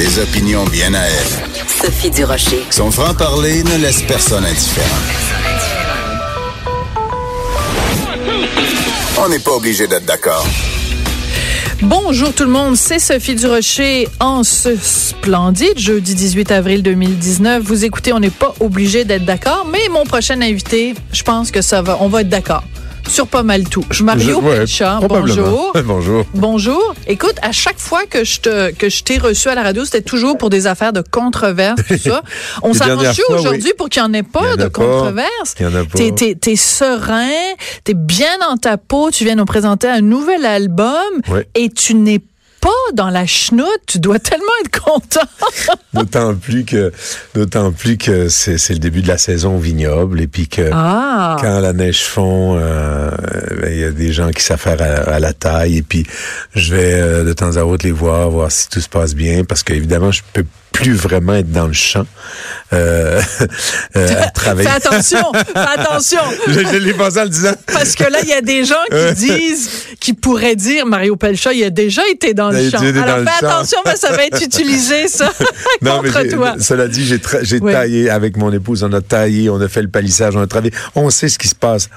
Des opinions bien à elle. Sophie Durocher. Son franc-parler ne laisse personne indifférent. On n'est pas obligé d'être d'accord. Bonjour tout le monde, c'est Sophie Durocher en ce splendide jeudi 18 avril 2019. Vous écoutez, on n'est pas obligé d'être d'accord, mais mon prochain invité, je pense que ça va, on va être d'accord sur pas mal tout. Je Mario ouais, bonjour. Bonjour. Bonjour. Écoute, à chaque fois que je te que je t'ai reçu à la radio, c'était toujours pour des affaires de controverse, tout ça. On s'arrange aujourd'hui oui. pour qu'il n'y en ait pas en de controverse. T'es, t'es, t'es serein, t'es bien dans ta peau, tu viens nous présenter un nouvel album et tu n'es pas dans la chenoute, tu dois tellement être content. D'autant plus que, d'autant plus que c'est, le début de la saison au vignoble et puis que Ah. quand la neige fond, euh, ben, il y a des gens qui s'affairent à, à la taille et puis je vais euh, de temps à autre les voir, voir si tout se passe bien parce qu'évidemment je peux plus vraiment être dans le champ euh, euh, à travailler. Fais attention, fais attention. je, je l'ai pensé en le disant. Parce que là, il y a des gens qui disent, qui pourraient dire, Mario Pelchat, il a déjà été dans le champ. Alors fais attention, ça va être utilisé, ça, Non, mais contre j'ai- toi. cela dit, j'ai tra- j'ai Oui. taillé avec mon épouse, on a taillé, on a fait le palissage, on a travaillé. On sait ce qui se passe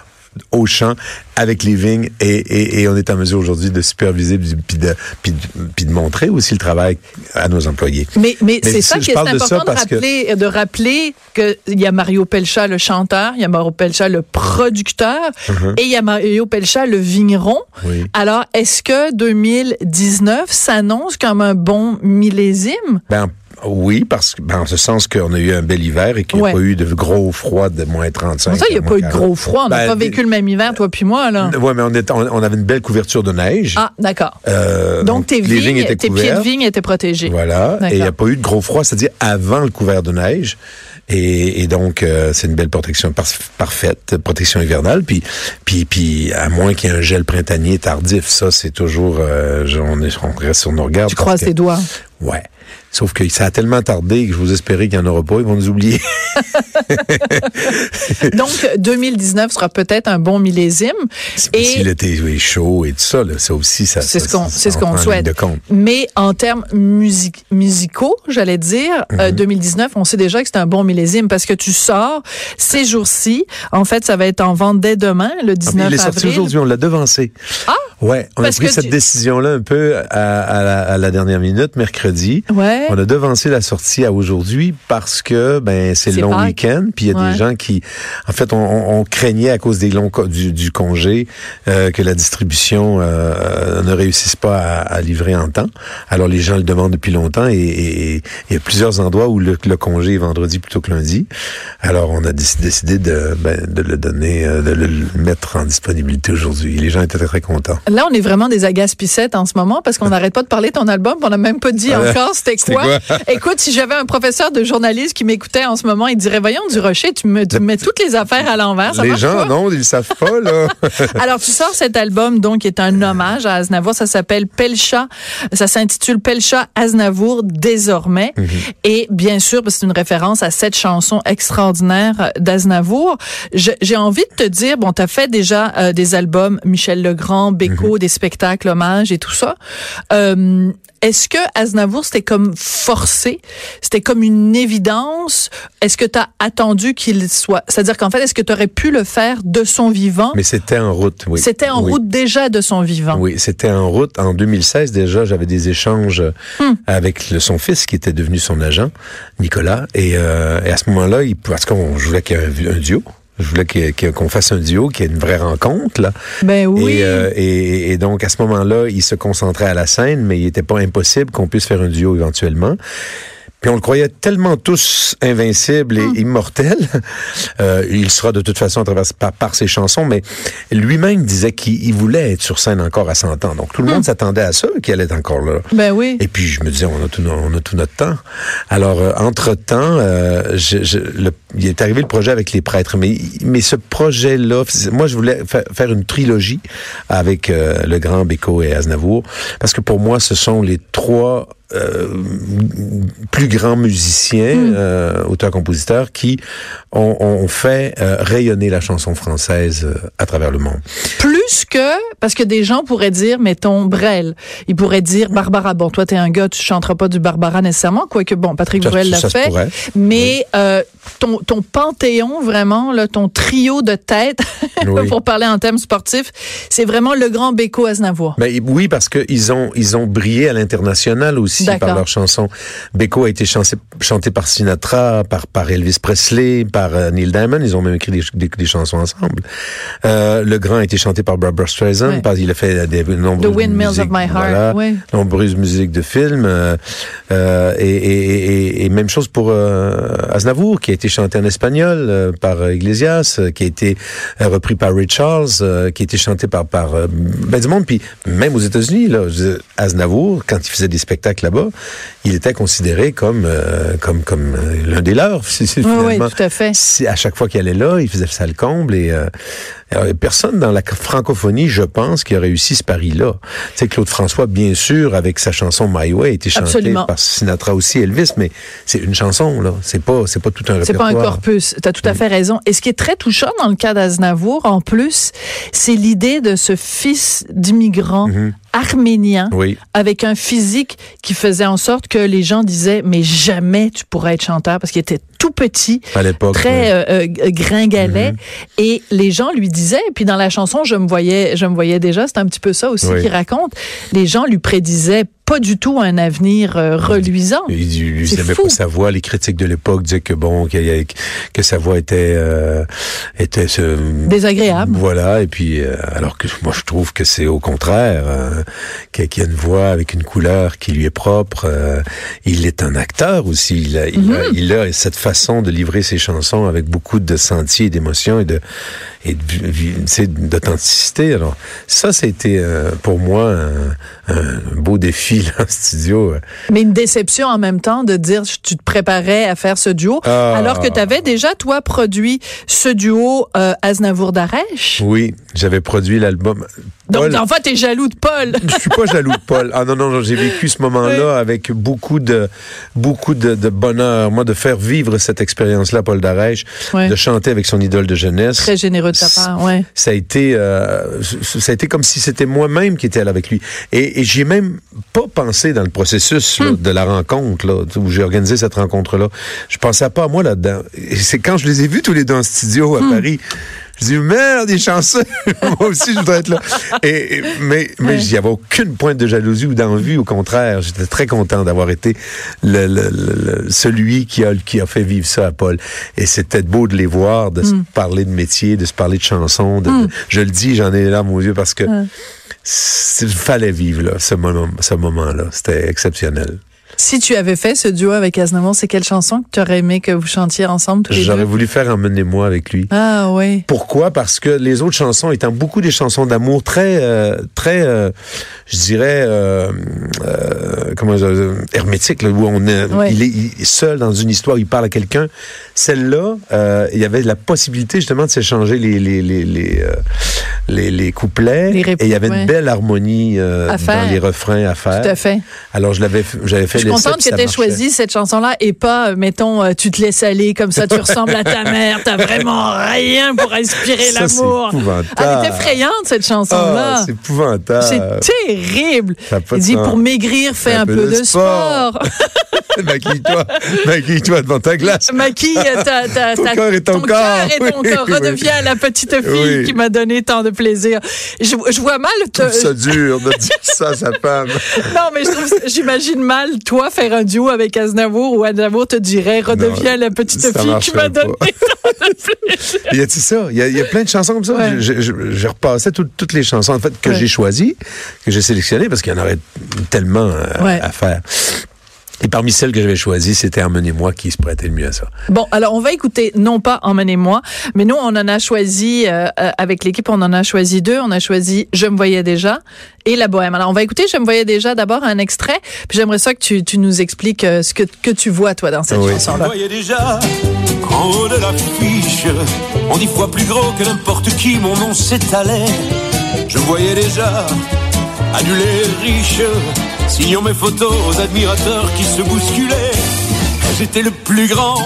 au champ avec les vignes et, et, et on est en mesure aujourd'hui de superviser puis de, puis de, puis de montrer aussi le travail à nos employés. Mais, mais, Mais c'est ça qui est parle de ça important de, parce que- rappeler, de rappeler qu'il y a Mario Pelchat, le chanteur, il y a Mario Pelchat, le producteur, et il y a Mario Pelchat, le vigneron. Uh-huh. Oui. Alors, est-ce que 2019 s'annonce comme un bon millésime? Ben, oui, parce que, ben, en ce sens qu'on a eu un bel hiver et qu'il n'y a Ouais. pas eu de gros froid de moins 35. Pour ça, il n'y a pas eu de 40. gros froid. On n'a Ben, pas vécu le même hiver, toi puis moi, là. Ouais, mais on, est, on, on avait une belle couverture de neige. Ah, d'accord. Euh, Donc, tes, les vignes, tes pieds de vigne étaient protégés. Voilà. Et il n'y a pas eu de gros froid, c'est-à-dire avant le couvert de neige. Et, et donc, euh, c'est une belle protection par- parfaite, protection hivernale. Puis, puis, puis à moins qu'il y ait un gel printanier tardif, ça, c'est toujours... euh, on, est, on reste sur nos regards. Tu croises que- tes doigts. Ouais. Sauf que ça a tellement tardé que je vous espérais qu'il n'y en aura pas. Ils vont nous oublier. Donc, 2019 sera peut-être un bon millésime. Et si l'été est chaud et tout ça, là, ça aussi, ça... C'est ce qu'on ce souhaite. Mais en termes music- musicaux, j'allais dire, euh, Mhm. 2019, on sait déjà que c'est un bon millésime parce que tu sors ces jours-ci. En fait, ça va être en vente dès demain, le Ah, puis 19 il est sorti avril. aujourd'hui, on l'a devancé. Ah! Ouais, on Parce a pris cette tu- décision-là un peu à, à la, à la dernière minute, mercredi. Ouais. On a devancé la sortie à aujourd'hui parce que ben c'est le long week-end, puis il y a Ouais. des gens qui, en fait, on, on- craignait à cause des longs du, du congé euh, que la distribution euh, ne réussisse pas à, à livrer en temps. Alors les gens le demandent depuis longtemps et, il y a plusieurs endroits où le, le congé est vendredi plutôt que lundi. Alors on a déc- décidé de, ben, de le donner, euh, de le mettre en disponibilité aujourd'hui. Les gens étaient très, très contents. Là, on est vraiment des agace-pissettes en ce moment parce qu'on n'arrête pas de parler de ton album. On n'a même pas dit Ouais. encore c'était quoi. quoi? Écoute, si j'avais un professeur de journaliste qui m'écoutait en ce moment, il dirait Voyons, du rocher, tu me, tu me mets toutes les affaires à l'envers. Les gens, pas? non, ils savent pas, là. Alors, tu sors cet album, donc, qui est un hommage à Aznavour. Ça s'appelle Pelcha. Ça s'intitule Pelcha Aznavour désormais. Et bien sûr, parce que c'est une référence à cette chanson extraordinaire d'Aznavour. J'ai envie de te dire, bon, t'as fait déjà euh, des albums Michel Legrand, Beko, des spectacles hommages et tout ça. Euh, est-ce que Aznavour, c'était comme forcé? C'était comme une évidence? Est-ce que tu as attendu qu'il soit... C'est-à-dire qu'en fait, est-ce que tu aurais pu le faire de son vivant? Mais c'était en route, oui. C'était en Oui. route déjà de son vivant. Oui, c'était en route. En 2016, déjà, j'avais des échanges Hmm. avec le- son fils qui était devenu son agent, Nicolas. Et, euh, et à ce moment-là, il, parce qu'on je voulais qu'il y ait un, un duo. Je voulais qu'on fasse un duo, qu'il y ait une vraie rencontre. Là. Ben oui. Et, euh, et, et donc, à ce moment-là, il se concentrait à la scène, mais il n'était pas impossible qu'on puisse faire un duo éventuellement. Puis on le croyait tellement tous invincible et Hum. immortel. Euh, il sera de toute façon à travers par, par ses chansons, mais lui-même disait qu'il il voulait être sur scène encore à 100 ans. Donc tout le Hum. monde s'attendait à ça, qu'il allait être encore là. Ben oui. Et puis je me disais, on a tout, on a tout notre temps. Alors euh, entre temps, je, je- le- il est arrivé le projet avec les prêtres, mais mais ce projet-là, moi je voulais fa- faire une trilogie avec euh, le grand Beko et Aznavour, parce que pour moi ce sont les trois euh, plus grands musiciens, euh, auteurs-compositeurs, qui ont, ont fait euh, rayonner la chanson française à travers le monde. Plus que, parce que des gens pourraient dire, mettons, Brel. Ils pourraient dire, Barbara, bon, toi, t'es un gars, tu chanteras pas du Barbara nécessairement, quoique, bon, Patrick Bruel l'a fait. Mais ton, ton panthéon, vraiment, là, ton trio de tête, Oui. pour parler en termes sportifs, c'est vraiment le grand Beko Aznavour. Ben, oui, parce qu'ils ont, ils ont brillé à l'international aussi Par leurs chansons. Beko a été chanté, chanté par Sinatra, par, par Elvis Presley, par euh, Neil Diamond. Ils ont même écrit des, des, des chansons ensemble. Euh, le grand a été chanté par Barbara Streisand, Ouais. qu'il a fait des nombreuses The Windmills musiques, of My Heart, voilà, ouais. nombreuses musiques de films. euh, euh, et, et, et, et même chose pour Aznavour, qui a été chanté en espagnol par Iglesias, qui a été repris par Ray Charles, qui a été chanté par par ben du monde. Puis même aux États-Unis, là, Aznavour, quand il faisait des spectacles là-bas, il était considéré comme euh, comme comme euh, l'un des leurs. Oui, oui, tout à fait. à chaque fois qu'il allait là, il faisait ça le comble et personne dans la francophonie, je pense, qui a réussi ce pari-là. Sais, Claude François, bien sûr, avec sa chanson My Way, a été chantée Absolument. par Sinatra aussi, Elvis, mais c'est une chanson là. C'est pas, c'est pas tout un C'est pas répertoire. un corpus. Tu as tout à fait raison. Et ce qui est très touchant dans le cas d'Aznavour, en plus, c'est l'idée de ce fils d'immigrant arménien Oui. avec un physique qui faisait en sorte que les gens disaient mais jamais tu pourrais être chanteur parce qu'il était tout petit À très ouais. euh, euh, gringalet Mhm. et les gens lui disaient puis dans la chanson je me voyais je me voyais déjà c'est un petit peu ça aussi Oui. qu'il raconte les gens lui prédisaient pas du tout un avenir euh, reluisant Il il C'est n'avait fou. pas sa voix. Les critiques de l'époque disaient que bon, que sa voix était euh, était ce, désagréable Voilà, et puis euh, alors que moi je trouve que c'est au contraire, euh, qu'il y a une voix avec une couleur qui lui est propre. euh, il est un acteur aussi. Il a, il, a, il a cette façon de livrer ses chansons avec beaucoup de sentiers, d'émotions et de et d'authenticité. Alors ça, c'était euh, pour moi un, un beau défi là, en studio. mais une déception en même temps de dire tu te préparais à faire ce duo Ah. alors que tu avais déjà toi produit ce duo euh, Aznavour Darèche Oui, j'avais produit l'album. donc Paul- en fait t'es jaloux de Paul Je suis pas jaloux de Paul. Ah non, non, non, j'ai vécu ce moment-là avec beaucoup de beaucoup de, de bonheur. Moi, de faire vivre cette expérience-là, Paul Darèche, de chanter avec son idole de jeunesse. très généreux de ta part ouais Ça a été, euh, ça a été comme si c'était moi-même qui étais là avec lui. Et, et j'y ai même pas pensé dans le processus là, de la rencontre là, où j'ai organisé cette rencontre-là. Je pensais pas à moi là-dedans. Et c'est quand je les ai vus tous les deux en studio à Paris. Je dis merde, des chanceux. moi aussi, je voudrais être là. Et, et- mais mais il n'y avait aucune pointe de jalousie ou d'envie. Au contraire, j'étais très content d'avoir été le, le- le- le- celui qui a qui a fait vivre ça à Paul. Et c'était beau de les voir, de se parler de métier, de se parler de chansons. de- je le dis, j'en ai les larmes aux yeux parce que fallait vivre là, ce moment, ce moment-là. C'était exceptionnel. Si tu avais fait ce duo avec Aznavour, c'est quelle chanson que tu aurais aimé que vous chantiez ensemble tous les J'aurais voulu faire Emmenez-moi avec lui. Ah oui. Pourquoi? Parce que les autres chansons étant beaucoup des chansons d'amour très, euh, très, euh, je dirais, euh, euh, comment dire, hermétiques, là, où on est, Ouais. il est il seul dans une histoire, il parle à quelqu'un. Celle-là, il y avait la possibilité justement de s'échanger les les les les, les, les couplets, Les et il y avait ouais. une belle harmonie euh, dans les refrains à faire. Tout à fait. Alors je l'avais, j'avais fait suis contente que tu aies choisi cette chanson-là et pas, euh, mettons, euh, tu te laisses aller comme ça, tu ressembles à ta mère, t'as vraiment rien pour inspirer l'amour. épouvantable. Elle est effrayante, cette chanson-là. Ah, c'est épouvantable. c'est terrible. Il dit, sens. pour maigrir, fais un, peu, de sport. Maquille-toi, maquille-toi devant ta glace. Maquille ta, ta, Ton ta- cœur et ton corps. cœur et ton Oui, corps. oui. Redeviens la petite fille Oui. qui m'a donné tant de plaisir. Je, je vois mal. Trouve ça dur de dire ça à sa femme. Non, mais j'imagine mal, toi, faire un duo avec Aznavour où Aznavour te dirait redeviens la petite fille qui m'a donné tant de plaisir. Il y a ça, il y, a, il y a plein de chansons comme ça. Ouais. Je, je, je- je repassais toutes- toutes les chansons en fait que Ouais. j'ai choisies, que j'ai sélectionnées parce qu'il y en aurait tellement euh, Ouais. à faire. Et parmi celles que j'avais choisies, c'était Emmenez-moi qui se prêtait le mieux à ça. Bon, alors on va écouter, non pas Emmenez-moi, mais nous, on en a choisi, euh, euh, avec l'équipe, on en a choisi deux. On a choisi Je me voyais déjà et La Bohème. Alors on va écouter Je me voyais déjà d'abord un extrait, puis j'aimerais ça que tu, tu nous expliques euh, ce que, que tu vois, toi, dans cette Oui. Je me chanson-là. voyais déjà en haut de l'affiche, en dix fois plus gros que n'importe qui, mon nom s'étalait. Je me voyais déjà annulé riche, signant mes photos aux admirateurs qui se bousculaient. J'étais le plus grand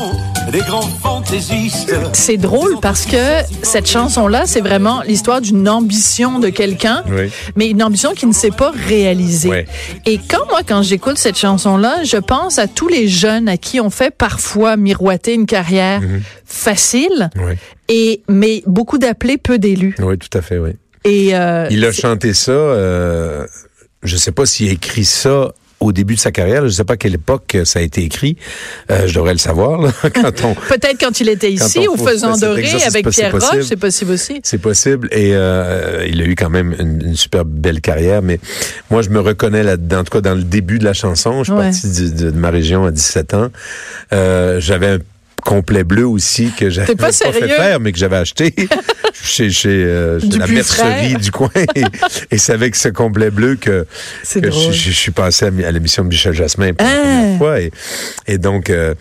des grands fantaisistes. C'est drôle parce que cette chanson-là, c'est vraiment l'histoire d'une ambition de quelqu'un, Oui. mais une ambition qui ne s'est pas réalisée. Et quand moi, quand j'écoute cette chanson-là, je pense à tous les jeunes à qui on fait parfois miroiter une carrière Mhm. facile, Oui, et mais beaucoup d'appelés, peu d'élus. oui, tout à fait, oui. Et euh, Il a chanté ça, euh, je sais pas s'il a écrit ça au début de sa carrière, je sais pas à quelle époque ça a été écrit, euh, je devrais le savoir, là, quand on... peut-être quand il était ici, fait Faisant Doré, avec Pierre. Roche, c'est possible aussi. C'est possible et euh, il a eu quand même une, une super belle carrière, mais moi je me reconnais là-dedans, en tout cas dans le début de la chanson. Je suis Ouais. parti de, de ma région à 17 ans. Euh, j'avais un complet bleu aussi que j'avais pas fait faire, mais que j'avais acheté chez, chez, euh, chez la mercerie du coin. Et, et c'est avec ce complet bleu que, je, je- je suis passé à, mi- à l'émission de Michel Jasmin pour la Ah. première fois. Et, et donc, euh,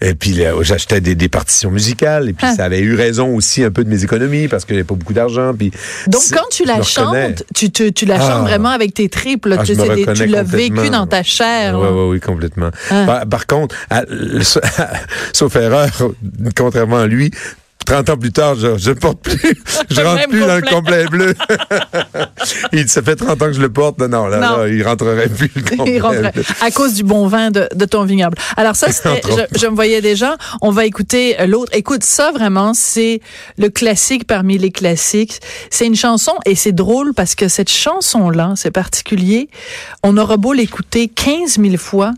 et puis là, j'achetais des, des partitions musicales. Et puis Ah. ça avait eu raison aussi un peu de mes économies parce que j'avais pas beaucoup d'argent. Puis Donc, quand tu la chantes, tu, te, tu la Ah. chantes vraiment avec tes tripes. là. Ah, tu tu l'as vécu dans ta chair. Oui, oui, oui, complètement. Par, par contre, à- sauf erreur, contrairement à lui, 30 ans plus tard, je, je porte plus, je rentre même plus dans le complet. bleu. il, ça fait 30 ans que je le porte. Non, non, là, Non. là, il rentrerait plus le complet Il rentrait bleu. à cause du bon vin de, de ton vignoble. Alors ça, je, je me voyais déjà. On va écouter euh, l'autre. Écoute, ça vraiment, c'est le classique parmi les classiques. C'est une chanson et c'est drôle parce que cette chanson-là, c'est particulier. On aura beau l'écouter 15 000 fois,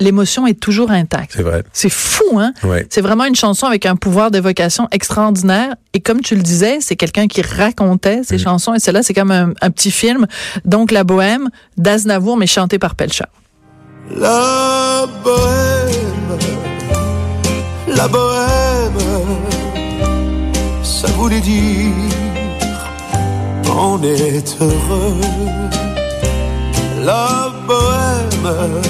l'émotion est toujours intacte. C'est vrai. C'est fou, hein? Ouais. C'est vraiment une chanson avec un pouvoir d'évocation extraordinaire. Et comme tu le disais, c'est quelqu'un qui racontait Mm. ces chansons. Et celle-là, c'est comme un, un petit film. Donc, La Bohème d'Aznavour, mais chantée par Pelcha. La bohème, la bohème, ça voulait dire on est heureux. La bohème,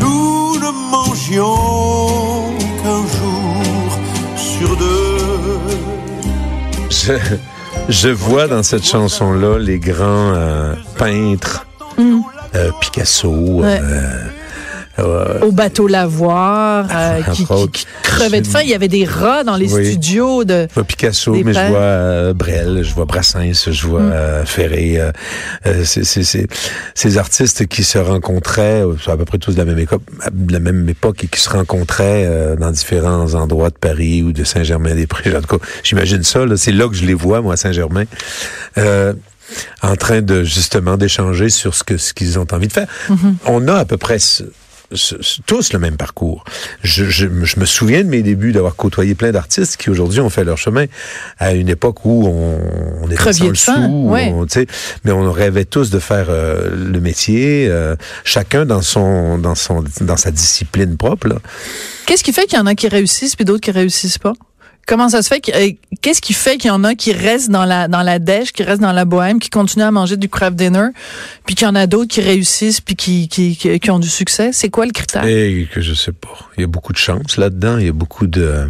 nous ne mangions qu'un jour sur deux. Je, je vois dans cette chanson-là les grands euh, peintres, euh, Picasso, Ouais. euh, euh, Au bateau Lavoir, euh, Entre qui, qui- crevait de faim. Il y avait des rats dans les Oui. studios de... pas Picasso, Des mais je vois euh, Brel, je vois Brassens, je vois Mm. euh, Ferré. euh, euh, c'est- c'est- c'est- ces artistes qui se rencontraient, euh, à peu près tous de la même époque, de la même époque et qui se rencontraient euh, dans différents endroits de Paris ou de Saint-Germain-des-Prés. En tout cas, j'imagine ça. là, C'est là que je les vois, moi, à Saint-Germain. Euh, en train de justement d'échanger sur ce que ce qu'ils ont envie de faire. On a à peu près tous le même parcours. Je, je, je me souviens de mes débuts d'avoir côtoyé plein d'artistes qui aujourd'hui ont fait leur chemin à une époque où on, on était sans le sou, ouais. on- tu sais, mais on rêvait tous de faire euh, le métier, euh, chacun dans son dans son dans sa discipline propre. Qu'est-ce qui fait qu'il y en a qui réussissent puis d'autres qui réussissent pas? Comment ça se fait? euh, Qu'est-ce qui fait qu'il y en a qui restent dans la dans la dèche, qui restent dans la bohème, qui continuent à manger du craft dinner, puis qu'il y en a d'autres qui réussissent puis qui, qui, qui, qui ont du succès? C'est quoi le critère? Et que je sais pas. Il y a beaucoup de chance là-dedans. Il y a beaucoup de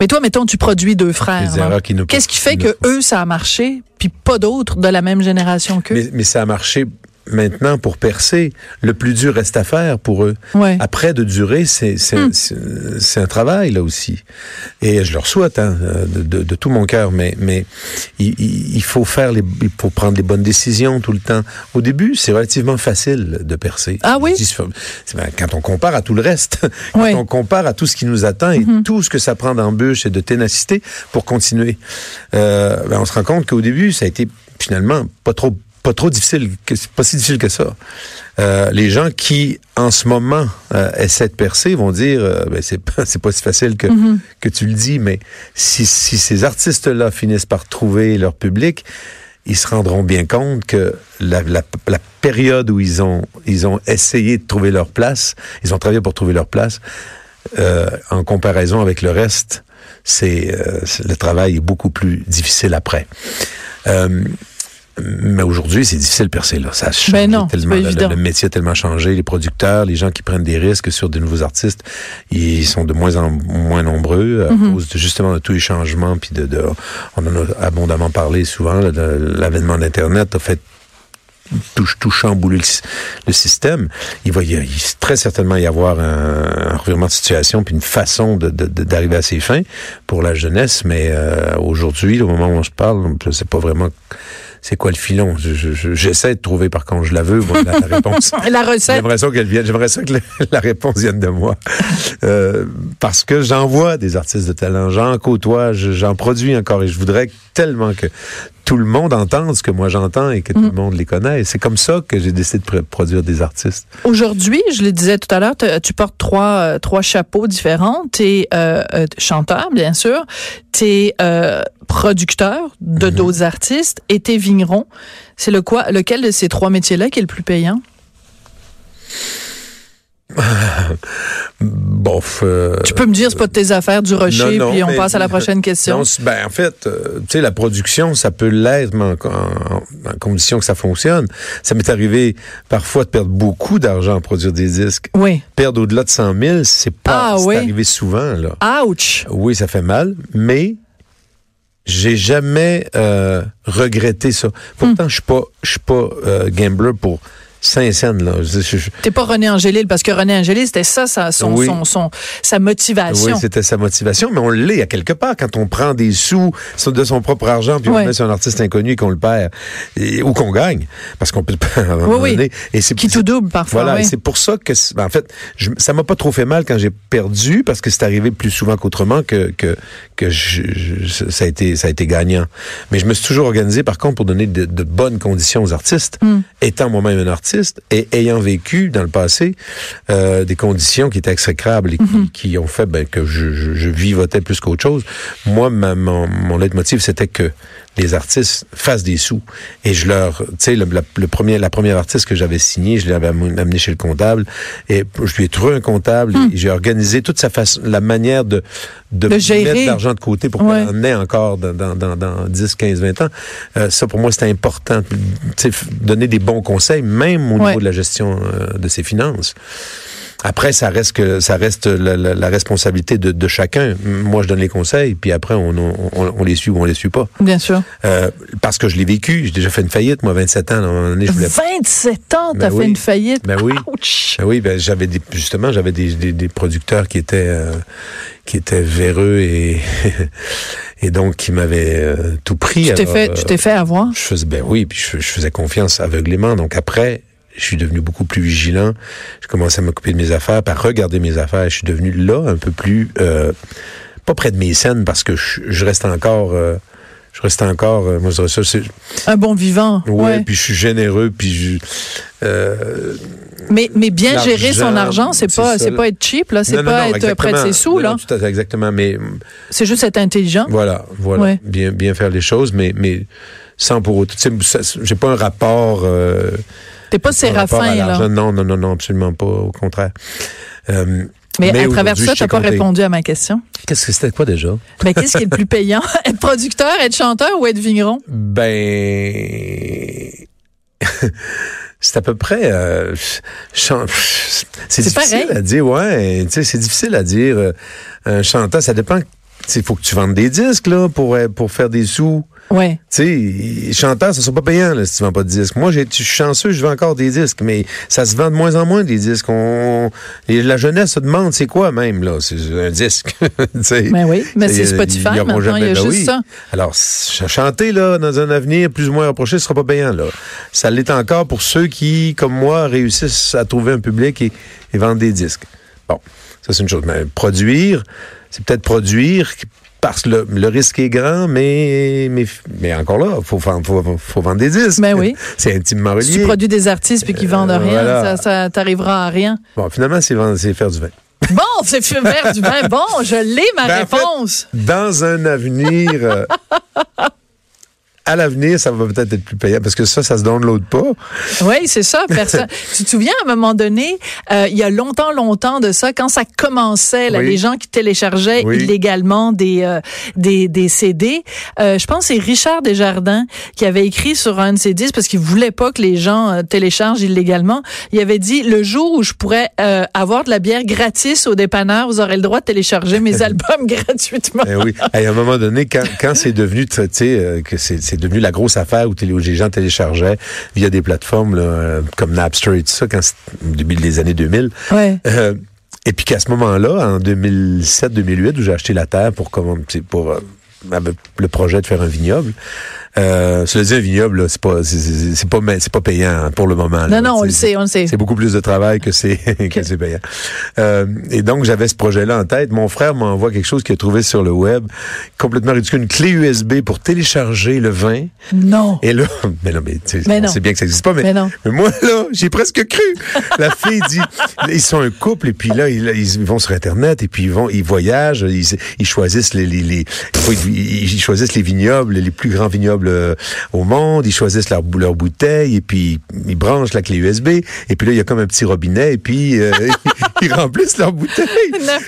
Mais toi, mettons, tu produis deux frères. nous. Qu'est-ce qui fait que eux, ça a marché, puis pas d'autres de la même génération qu'eux? Mais, mais ça a marché maintenant pour percer. Le plus dur reste à faire pour eux. Ouais. Après, de durer, c'est Hmm. c'est- un travail là aussi. Et je leur souhaite hein, de, de- de tout mon cœur, mais mais il, faut faire les, il faut prendre les bonnes décisions tout le temps. Au début, c'est relativement facile de percer. Ah oui? Quand on compare à tout le reste, quand Ouais. on compare à tout ce qui nous attend et Mm-hmm. tout ce que ça prend d'embûches et de ténacité pour continuer, euh, ben, on se rend compte qu'au début, ça a été finalement pas trop pas trop difficile, pas si difficile que ça. Euh, les gens qui, en ce moment, euh, essaient de percer vont dire, euh, ben, c'est pas, si facile que, que tu le dis, mais si, si ces artistes-là finissent par trouver leur public, ils se rendront bien compte que la, la, la, période où ils ont, ils ont essayé de trouver leur place, ils ont travaillé pour trouver leur place, en comparaison avec le reste, c'est le travail est beaucoup plus difficile après. Mais aujourd'hui, c'est difficile de percer là. Ça a changé Ben non, tellement. Le, métier a tellement changé. Les producteurs, les gens qui prennent des risques sur de nouveaux artistes, ils sont de moins en moins nombreux à Mm-hmm. cause de, justement de tous les changements. Puis de, de- on en a abondamment parlé souvent. L'avènement d'Internet a fait tout, tout chambouler le, le système. Il va y, il très certainement y avoir un, un revirement de situation puis une façon de- de- de- d'arriver à ses fins pour la jeunesse. Mais euh, aujourd'hui, au moment où on se parle, je sais pas vraiment c'est quoi le filon? Je- je- je- J'essaie de trouver, par contre, je la veux, moi, la, la réponse. La recette. J'aimerais ça qu'elle vienne. J'aimerais ça que la, la réponse vienne de moi. Euh, parce que j'en vois des artistes de talent. J'en côtoie, je- j'en produis encore et je voudrais tellement que tout le monde entende ce que moi j'entends et que tout le monde les connaisse. C'est comme ça que j'ai décidé de pr- produire des artistes. Aujourd'hui, je le disais tout à l'heure, tu portes trois, euh, trois chapeaux différents. Tu es chanteur, bien sûr. Tu es producteur de d'autres artistes et tu es vigneron. C'est le quoi, lequel de ces trois métiers-là qui est le plus payant? Bof. euh, Tu peux me dire, c'est pas de tes affaires du rocher, Non, non, puis on mais- passe à la prochaine question. Non, ben, en fait, euh, tu sais, la production, ça peut l'être, mais en, en- en condition que ça fonctionne. Ça m'est arrivé parfois de perdre beaucoup d'argent à produire des disques. Oui. Perdre au-delà de 100 000, c'est pas, Ah, oui. arrivé souvent, là. Ouch! Oui, ça fait mal, mais j'ai jamais euh, regretté ça. Pourtant, je suis pas, je suis pas euh, gambler pour Saint-Saëns, là. T'es pas René Angélil, parce que René Angélil, c'était ça, sa, son, Oui. son, son- sa motivation. Oui, c'était sa motivation, mais on l'est à quelque part quand on prend des sous de son propre argent puis on met sur un artiste inconnu et qu'on le perd et- ou qu'on gagne parce qu'on peut le perdre à un moment Oui, donné. Et c'est Qui tout double parfois, Voilà, oui. et c'est pour ça que ben, en fait, je, ça m'a pas trop fait mal quand j'ai perdu parce que c'est arrivé plus souvent qu'autrement que que que je, je- ça a été ça a été gagnant. Mais je me suis toujours organisé par contre pour donner de, de bonnes conditions aux artistes, Hmm. étant moi-même un artiste et ayant vécu dans le passé euh, des conditions qui étaient exécrables et qui, qui ont fait ben, que je, je, je vivotais plus qu'autre chose. Moi, ma, mon, mon leitmotiv, c'était que les artistes fassent des sous. Et je leur, tu sais, le, la, le premier, la première artiste que j'avais signée, je l'avais am- amené chez le comptable et je lui ai trouvé un comptable et j'ai organisé toute sa façon, la manière de, de. De gérer. mettre de l'argent de côté pour Ouais. qu'elle en ait encore dans, dans, dans, dans 10, 15, 20 ans. Euh, ça, pour moi, c'était important. Tu sais, f- donner des bons conseils, même au Ouais. niveau de la gestion euh, de ses finances. Après, ça reste que ça reste la, la- la responsabilité de, de chacun. Moi, je donne les conseils, puis après, on, on, on- on les suit ou on les suit pas. Bien sûr. Euh, parce que je l'ai vécu. J'ai déjà fait une faillite, moi, 27 ans. À un moment donné, je voulais 27 ans, Ben t'as fait oui. une faillite? Ben oui. Ouch! Ben oui, ben j'avais des, justement j'avais des, des, des producteurs qui étaient euh, qui étaient véreux et et donc qui m'avaient euh, tout pris. Tu t'es fait, euh, tu t'es fait avoir? je faisais ben oui, puis je, je faisais confiance aveuglément. Donc après, je suis devenu beaucoup plus vigilant. Je commençais à m'occuper de mes affaires, à regarder mes affaires. Je suis devenu là un peu plus euh, pas près de mes scènes parce que je, je reste encore euh, je reste encore euh, moi je dirais ça c'est Un bon vivant. Ouais. puis je suis généreux puis je euh, Mais, mais bien gérer son argent, c'est pas, c'est pas être cheap, là. C'est non, pas non, être près de ses sous, là. non, tout à fait, exactement. Mais C'est juste être intelligent. voilà, voilà, Ouais. bien, bien faire les choses, mais, mais sans pour autant. J'ai pas un rapport. Euh, T'es pas séraphin, là. Non, non, non, non, absolument pas. Au contraire. Euh, Mais, à travers ça, t'as sais pas répondu à ma question. Qu'est-ce que c'était quoi déjà? Mais qu'est-ce qui est le plus payant? être producteur, être chanteur ou être vigneron? Ben. C'est à peu près. euh, c'est difficile pareil. à dire, ouais. Tu sais, c'est difficile à dire. euh, un chanteur, ça dépend. Il faut que tu vendes des disques là pour euh, pour faire des sous. Ouais. Tu sais, chanteur, ça ne sont pas payants là, si tu vends pas de disques. Moi, j'ai- je suis chanceux, je vends encore des disques, mais ça se vend de moins en moins des disques. On, et la jeunesse se demande, c'est quoi même là? C'est un disque. Tu sais. Ben oui, mais c'est Ils- Spotify ils maintenant, jamais- il y a ben juste oui. ça. Alors, ch- chanter là dans un avenir plus ou moins rapproché, ce sera pas payant là. Ça l'est encore pour ceux qui, comme moi, réussissent à trouver un public et, et vendre des disques. Bon, ça c'est une chose. Mais produire, c'est peut-être produire parce que le, le risque est grand, mais mais, mais encore là, faut, faut, faut, faut vendre des disques. Ben oui. c'est intimement Si tu relié. produis des artistes puis qu'ils vendent Euh, rien, voilà. ça, ça t'arrivera à rien. Bon, finalement, c'est faire du vin. Bon, c'est fait vert du vin. Bon, je l'ai, ma Ben, en fait, réponse. Dans un avenir euh, à l'avenir, ça va peut-être être plus payant parce que ça, ça se download pas. Oui, c'est ça. Personne. tu te souviens, à un moment donné, euh, il y a longtemps, longtemps de ça, quand ça commençait, là, Oui. les gens qui téléchargeaient Oui. illégalement des, euh, des, des CD, euh, je pense que c'est Richard Desjardins qui avait écrit sur un de ses disques, parce qu'il voulait pas que les gens euh, téléchargent illégalement, il avait dit, le jour où je pourrais euh, avoir de la bière gratis au dépanneur, vous aurez le droit de télécharger mes albums gratuitement. Eh oui. Et à un moment donné, quand, quand c'est devenu, tu sais, euh, que c'est devenu la grosse affaire où, les gens téléchargeaient via des plateformes là, euh, comme Napster et tout ça, quand au début des années 2000. Ouais. Euh, et puis qu'à ce moment-là, en 2007-2008, où j'ai acheté la terre pour comment, pour euh, le projet de faire un vignoble. Euh, cela dit, un vignoble, c'est pas, c'est- c'est c'est pas, c'est pas payant hein, pour le moment. là. Non, non, on le C'est- sait, on le sait. c'est beaucoup plus de travail que c'est que c'est payant. Euh, et donc j'avais ce projet-là en tête. Mon frère m'envoie quelque chose qu'il a trouvé sur le web, complètement ridicule, une clé USB pour télécharger le vin. Non. Et là, mais non, mais tu sais, Mais sait bien que ça n'existe pas, mais, Mais non. mais moi là, j'ai presque cru. La fille dit, ils sont un couple et puis là, ils, ils vont sur internet et puis ils vont, ils voyagent, ils, ils choisissent les, les, les- ils choisissent les vignobles, les plus grands vignobles euh, au monde, ils choisissent leur, leur bouteille et puis ils branchent la clé USB et puis là il y a comme un petit robinet et puis euh, ils remplissent leur bouteille.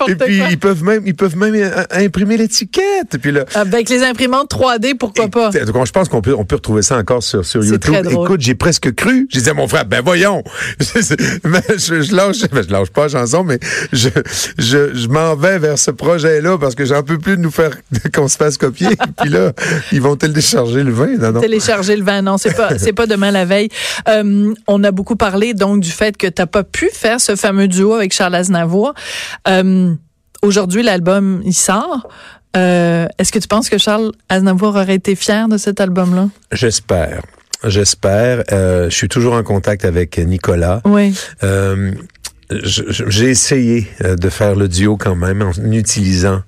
Et puis quoi. ils peuvent même, ils peuvent même euh, imprimer l'étiquette. Et puis là, Avec les imprimantes 3D, pourquoi pas? et- donc, je pense qu'on peut, on peut retrouver ça encore sur, sur YouTube. très drôle. Écoute, j'ai presque cru. J'ai dit à mon frère, ben voyons. Mais je, je lâche, ben, je lâche pas la chanson, mais je, je, je m'en vais vers ce projet-là parce que j'en peux plus de nous faire, qu'on se fasse copier. Puis là, ils vont télécharger le vin. Non, non. télécharger le vin. Non, c'est pas, c'est pas demain la veille. Euh, on a beaucoup parlé donc du fait que t'as pas pu faire ce fameux duo avec Charles Aznavour. Euh, aujourd'hui, l'album il sort. Euh, est-ce que tu penses que Charles Aznavour aurait été fier de cet album-là? J'espère. J'espère. Je suis toujours en contact avec Nicolas. Oui. J'ai essayé de faire le duo quand même en utilisant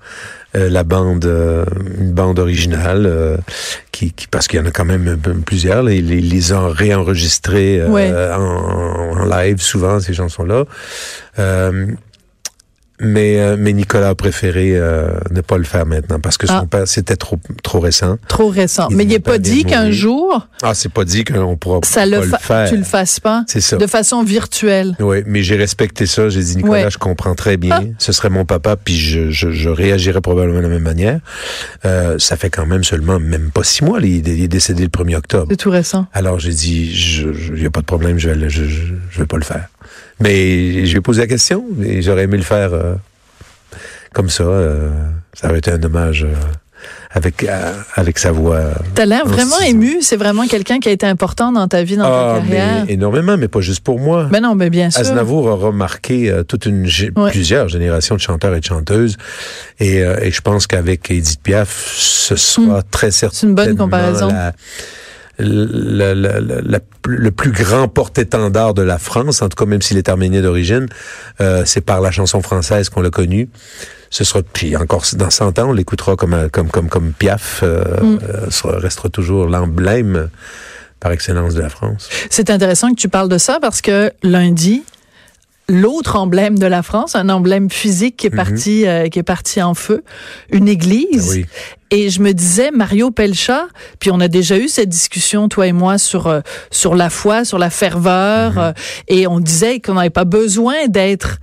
la bande, euh, une bande originale, euh, qui, qui- parce qu'il y en a quand même plusieurs. Les, les, les ont réenregistrés euh, Ouais. en, en live souvent ces chansons-là. Mais, euh, mais Nicolas a préféré euh, ne pas le faire maintenant parce que son Ah. père c'était trop trop récent. Trop récent. Il Mais il n'est pas pas dit qu'un jour, Ah, c'est pas dit qu'on pourra ça pas le, le fa- faire. tu le fasses pas C'est ça. de façon virtuelle. Oui, mais j'ai respecté ça. J'ai dit, Nicolas, Ouais. je comprends très bien. Ce serait mon papa, puis je, je, je réagirais probablement de la même manière. Euh, ça fait quand même seulement, même pas six mois, il, est- il est décédé le 1er octobre. C'est tout récent. Alors j'ai dit, je, je, y a pas de problème, je vais, le- je, je vais pas le faire. Mais je vais poser la question, et j'aurais aimé le faire euh, comme ça. euh, ça aurait été un hommage euh, avec euh, avec sa voix. T'as l'air vraiment ému. C'est vraiment quelqu'un qui a été important dans ta vie, dans Ah, ta carrière. mais énormément, mais pas juste pour moi. Ben non, mais bien sûr. Aznavour a remarqué euh, toute une Ouais. plusieurs générations de chanteurs et de chanteuses et, euh, et je pense qu'avec Edith Piaf ce sera très certainement Hmm. C'est une bonne comparaison. la- la- la- la- le plus grand porte-étendard de la France, en tout cas même s'il est arménien d'origine, euh, c'est par la chanson française qu'on l'a connu. Ce sera puis encore dans 100 ans, on l'écoutera comme un- comme comme comme Piaf, euh, Mm. euh, sera- restera toujours l'emblème par excellence de la France. C'est intéressant que tu parles de ça parce que lundi, l'autre emblème de la France, un emblème physique qui est parti, euh, qui est parti en feu, une église. Mhm. Ah oui. Et je me disais, Mario Pelcha, puis on a déjà eu cette discussion, toi et moi, sur, euh, sur la foi, sur la ferveur, Mhm. euh, et on disait qu'on n'avait pas besoin d'être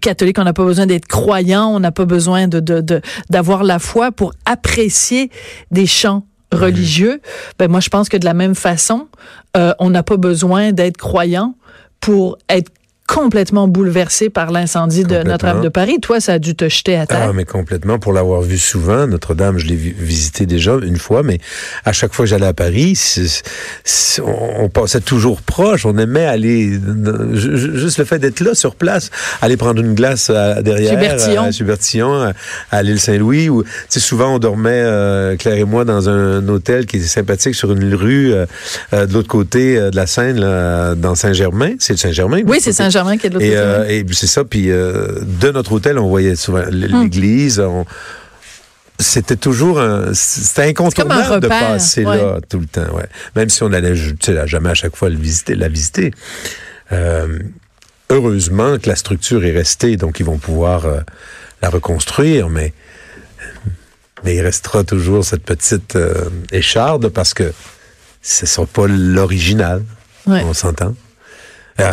catholique, on n'a pas besoin d'être croyant, on n'a pas besoin de, de, de- d'avoir la foi pour apprécier des chants religieux. Ben moi, je pense que de la même façon, euh, on n'a pas besoin d'être croyant pour être complètement bouleversé par l'incendie de. Notre-Dame de Paris. Toi, ça a dû te jeter à terre. Ah, mais complètement. Pour l'avoir vu souvent, Notre-Dame, je l'ai vi- visité déjà une fois, mais à chaque fois que j'allais à Paris, on, on passait toujours proche. On aimait aller, juste le fait d'être là, sur place, aller prendre une glace à- derrière, Chez Bertillon. à, chez Bertillon, à, à l'île Saint-Louis. Où, tu sais, souvent, on dormait, euh, Claire et moi, dans un hôtel qui était sympathique sur une rue euh, euh, de l'autre côté euh, de la Seine, là, dans Saint-Germain. C'est le Saint-Germain? Oui, c'est Saint-Germain qui est de l'autre Et, côté. euh, et c'est ça. Puis euh, de notre hôtel, on voyait souvent Hmm. l'église. on- C'était toujours un, c'était incontournable un de passer ouais. là tout le temps. Ouais. Même si on allait, tu sais, jamais à chaque fois le visiter, la visiter. Euh, heureusement que la structure est restée, donc ils vont pouvoir euh, la reconstruire. Mais Mais il restera toujours cette petite euh, écharde parce que ce ne sera pas l'original. Ouais. On s'entend. Euh,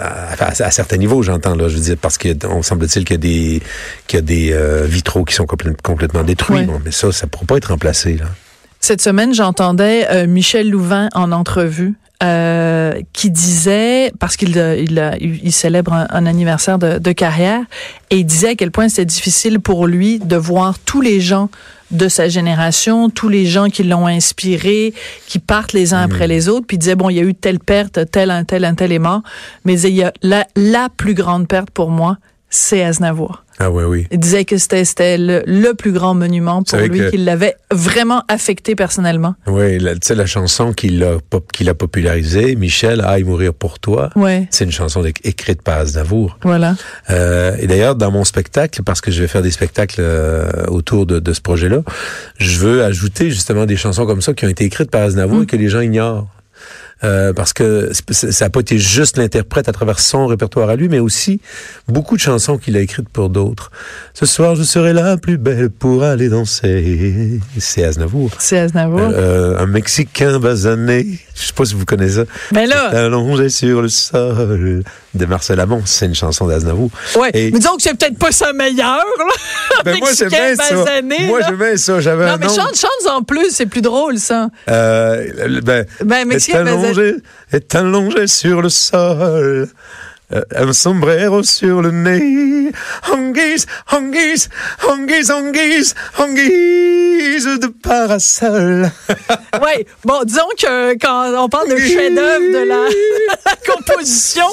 à, à- à certains niveaux, j'entends là, je veux dire, parce qu'on semble-t-il qu'il y a des qu'il y a des euh, vitraux qui sont complè- complètement détruits. Ouais. Bon, mais ça, ça ne pourra pas être remplacé. Là. Cette semaine, j'entendais euh, Michel Louvain en entrevue qui disait, parce qu'il il, a- il célèbre un, un anniversaire de, de carrière, et il disait à quel point c'était difficile pour lui de voir tous les gens de sa génération, tous les gens qui l'ont inspiré, qui partent les uns après les autres, puis disait, bon, il y a eu telle perte, tel, un tel, un tel est mort, mais il y a la, la plus grande perte pour moi, c'est Aznavour. Ah oui, oui. Il disait que c'était le, le plus grand monument pour lui, qu'il l'avait vraiment affecté personnellement. Oui, tu sais, la chanson qu'il a, pop- qu'il a popularisée, Michel, Aille mourir pour toi, Ouais, c'est une chanson éc- écrite par Aznavour. voilà. Euh, et d'ailleurs, dans mon spectacle, parce que je vais faire des spectacles euh, autour de, de ce projet-là, je veux ajouter justement des chansons comme ça qui ont été écrites par Aznavour et que les gens ignorent. Euh, parce que ça n'a pas été juste l'interprète à travers son répertoire à lui, mais aussi beaucoup de chansons qu'il a écrites pour d'autres. Ce soir, je serai la plus belle pour aller danser. C'est Aznavour. C'est Aznavour. Euh, un Mexicain basané. Je sais pas si vous connaissez ça. Mais là, Allongé sur le sol de Marcel Amont. C'est une chanson d'Aznavour. ouais. et- Mais disons que c'est peut-être pas sa meilleure, là. Ben, moi, j'aimais ça. Moi, j'aimais ça. J'avais Non, un mais nom. chante, chante en plus, c'est plus drôle, ça. Euh, ben, Ben, Mexicain basané. Allongé, est allongé sur le sol. Euh, un sombrero sur le nez. En guise, en guise, en guise, en guise, en guise de parasol. Ouais. Bon, disons que quand on parle de chef-d'œuvre de la, composition,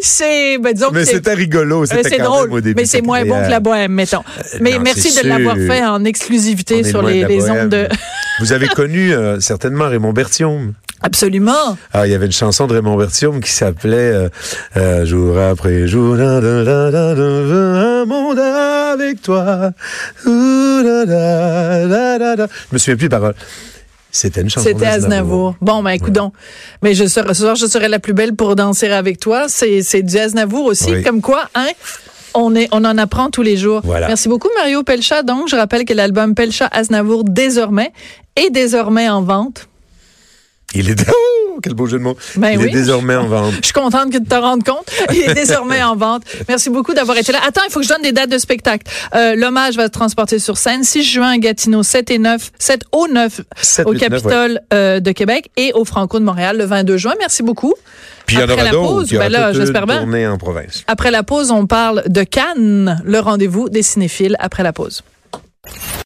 c'est, ben, disons Mais c'est. c'était rigolo. euh, C'était drôle, même au début. mais c'est moins bon que la bohème, mettons. mais non, merci de l'avoir fait en exclusivité sur les, les ondes de. Vous avez connu euh, certainement Raymond Bertium. Absolument. Ah, il y avait une chanson de Raymond Bertium qui s'appelait euh, euh, Jour après jour, da, da, da, un monde avec toi. Je me souviens plus des paroles. C'était une chanson C'était Aznavour. Bon, ben, écoute donc. Mais je serai, ce soir, je serai la plus belle pour danser avec toi. C'est, c'est du Aznavour aussi. Oui. Comme quoi, hein? On, est, on en apprend tous les jours. Voilà. Merci beaucoup, Mario Pelcha. Donc, je rappelle que l'album Pelcha Aznavour, désormais, est désormais en vente. Il est... Oh, quel beau jeu de mots. Ben il oui. est désormais en vente. Je suis contente que tu te rendes compte. Il est désormais en vente. Merci beaucoup d'avoir été là. Attends, il faut que je donne des dates de spectacle. Euh, L'hommage va se transporter sur scène 6 juin à Gatineau, 7 et 9, 7 au 9 7, au 8, 9, ouais. Capitole euh, de Québec et au Franco de Montréal le 22 juin. Merci beaucoup. Puis il y en Après aura la pause, ben là, j'espère bien. en province. Après la pause, on parle de Cannes, le rendez-vous des cinéphiles après la pause.